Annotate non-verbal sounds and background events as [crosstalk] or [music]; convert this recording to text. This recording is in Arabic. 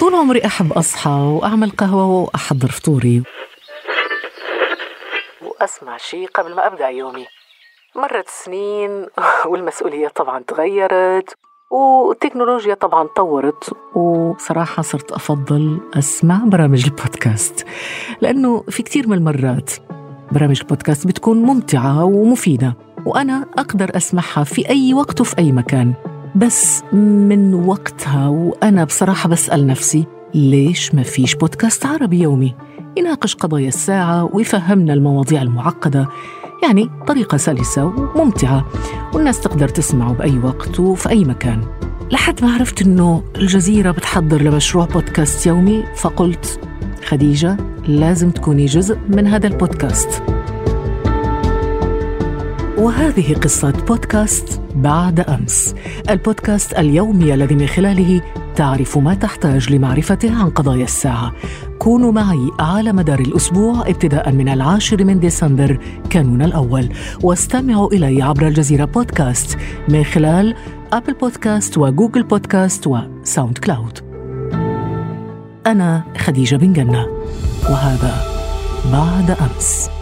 طول عمري أحب أصحى وأعمل قهوة وأحضر فطوري. وأسمع شي قبل ما أبدأ يومي. مرت سنين [laughs] والمسؤولية طبعا تغيرت والتكنولوجيا طبعا طورت وصراحة صرت أفضل أسمع برامج البودكاست. لأنه في كتير من المرات برامج البودكاست بتكون ممتعة ومفيدة. وأنا أقدر أسمعها في أي وقت وفي أي مكان. بس من وقتها وأنا بصراحة بسأل نفسي ليش ما فيش بودكاست عربي يومي؟ يناقش قضايا الساعة ويفهمنا المواضيع المعقدة. يعني طريقة سلسة وممتعة والناس تقدر تسمعه بأي وقت وفي أي مكان. لحد ما عرفت أنه الجزيرة بتحضر لمشروع بودكاست يومي فقلت خديجة لازم تكوني جزء من هذا البودكاست. وهذه قصة بودكاست بعد أمس. البودكاست اليومي الذي من خلاله تعرف ما تحتاج لمعرفته عن قضايا الساعة. كونوا معي على مدار الأسبوع ابتداء من العاشر من ديسمبر كانون الأول. واستمعوا إلي عبر الجزيرة بودكاست من خلال Apple Podcast و Google Podcast و SoundCloud. أنا خديجة بن قنة وهذا بعد أمس.